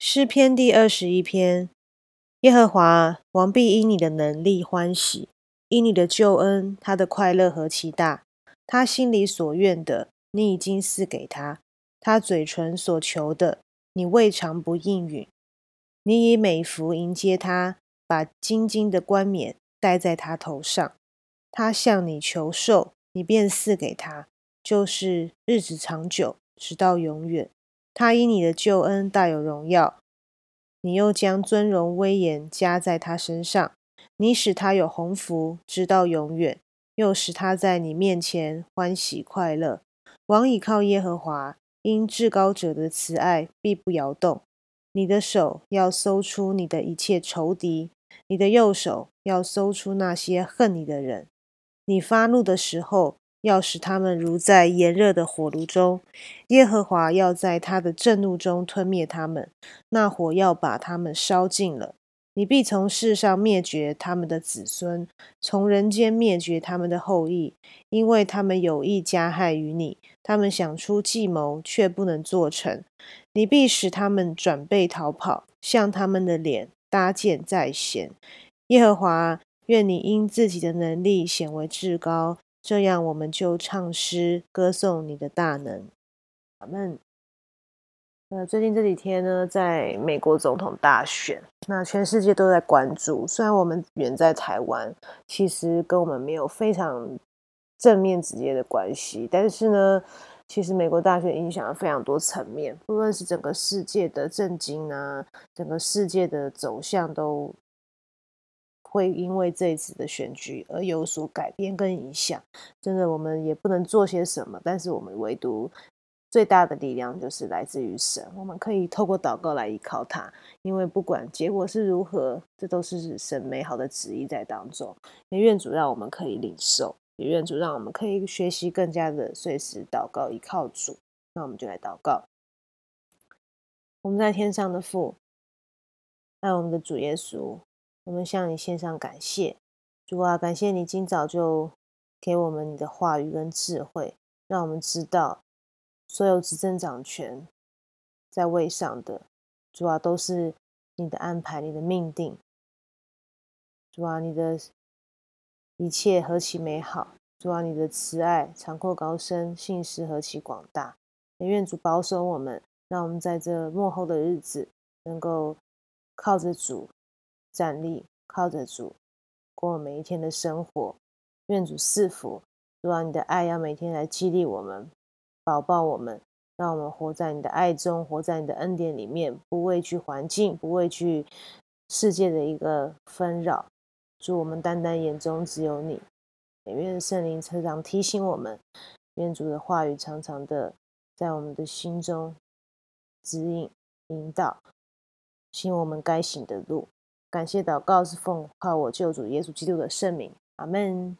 诗篇第二十一篇：耶和华王必因你的能力欢喜，因你的救恩，他的快乐何其大！他心里所愿的，你已经赐给他；他嘴唇所求的，你未尝不应允。你以美福迎接他，把金金的冠冕戴在他头上。他向你求寿，你便赐给他，就是日子长久，直到永远。他因你的救恩大有荣耀，你又将尊荣威严加在他身上。你使他有鸿福，直到永远，又使他在你面前欢喜快乐。王倚靠耶和华，因至高者的慈爱必不摇动。你的手要搜出你的一切仇敌，你的右手要搜出那些恨你的人。你发怒的时候。要使他们如在炎热的火炉中，耶和华要在他的震怒中吞灭他们，那火要把他们烧尽了。你必从世上灭绝他们的子孙，从人间灭绝他们的后裔，因为他们有意加害于你，他们想出计谋却不能做成。你必使他们转背逃跑，向他们的脸搭箭在弦。耶和华，愿你因自己的能力显为至高。这样，我们就唱诗歌颂你的大能。阿门。那，最近这几天呢，在美国总统大选，那全世界都在关注。虽然我们远在台湾，其实跟我们没有非常正面直接的关系，但是呢，其实美国大选影响了非常多层面，不论是整个世界的震惊啊，整个世界的走向都。会因为这一次的选举而有所改变跟影响，真的我们也不能做些什么。但是我们唯独最大的力量就是来自于神，我们可以透过祷告来依靠他。因为不管结果是如何，这都是神美好的旨意在当中。也愿主让我们可以领受，也愿主让我们可以学习更加的随时祷告依靠主。那我们就来祷告。我们在天上的父，爱我们的主耶稣。我们向你献上感谢，主啊，感谢你今早就给我们你的话语跟智慧，让我们知道所有执政掌权在位上的主啊，都是你的安排，你的命定。主啊，你的一切何其美好！主啊，你的慈爱长阔高深，信实何其广大！也愿主保守我们，让我们在这幕后的日子，能够靠着主。站立，靠着主过每一天的生活。愿主赐福，主啊，你的爱要每天来激励我们，保抱我们，让我们活在你的爱中，活在你的恩典里面，不畏惧环境，不畏惧世界的一个纷扰。祝我们单单眼中只有你。也愿圣灵常常提醒我们，愿主的话语常常的在我们的心中指引、引导，行我们该行的路。感谢祷告是奉靠我救主耶稣基督的圣名，阿门。